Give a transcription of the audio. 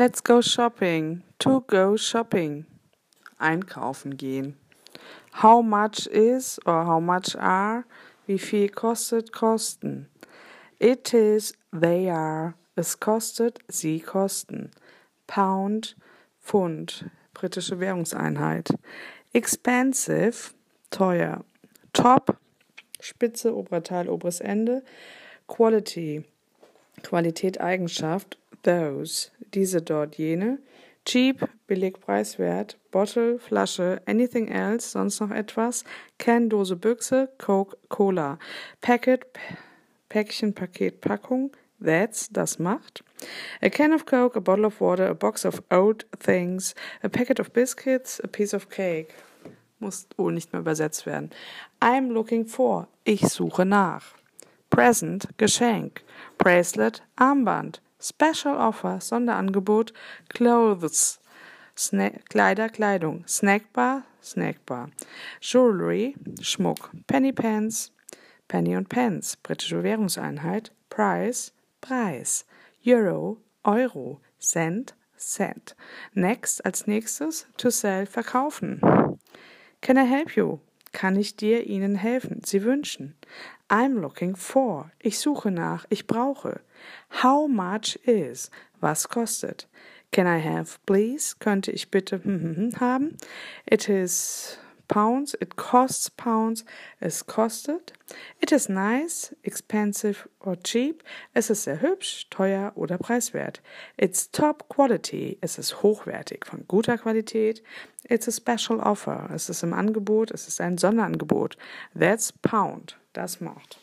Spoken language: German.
Let's go shopping. To go shopping. Einkaufen gehen. How much is or how much are? Wie viel kostet kosten? It is, they are. Es kostet, sie kosten. Pound, Pfund, britische Währungseinheit. Expensive, teuer. Top, Spitze, oberer Teil, oberes Ende. Quality, Qualität, Eigenschaft. Those, diese dort, jene. Cheap, billig, preiswert. Bottle, Flasche. Anything else, sonst noch etwas. Can, Dose, Büchse. Coke, Cola. Packet, Päckchen, Paket, Packung. That's, das macht. A can of Coke, a bottle of water, a box of old things, a packet of biscuits, a piece of cake. Muss wohl nicht mehr übersetzt werden. I'm looking for. Ich suche nach. Present, Geschenk. Bracelet, Armband. Special Offer, Sonderangebot. Clothes, Snack, Kleider, Kleidung. Snackbar, Snackbar. Jewelry, Schmuck. Penny Pence, Penny und Pence, britische Währungseinheit. Price, Preis. Euro, Euro. Cent, Cent. Next als nächstes to sell, verkaufen. Can I help you? Kann ich dir Ihnen helfen? Sie wünschen. I'm looking for. Ich suche nach. Ich brauche. How much is? Was kostet? Can I have please? Könnte ich bitte haben? It is pounds. It costs pounds. Es kostet. It is nice, expensive or cheap. Es ist sehr hübsch, teuer oder preiswert. It's top quality. Es ist hochwertig, von guter Qualität. It's a special offer. Es ist im Angebot. Es ist ein Sonderangebot. That's pound das macht.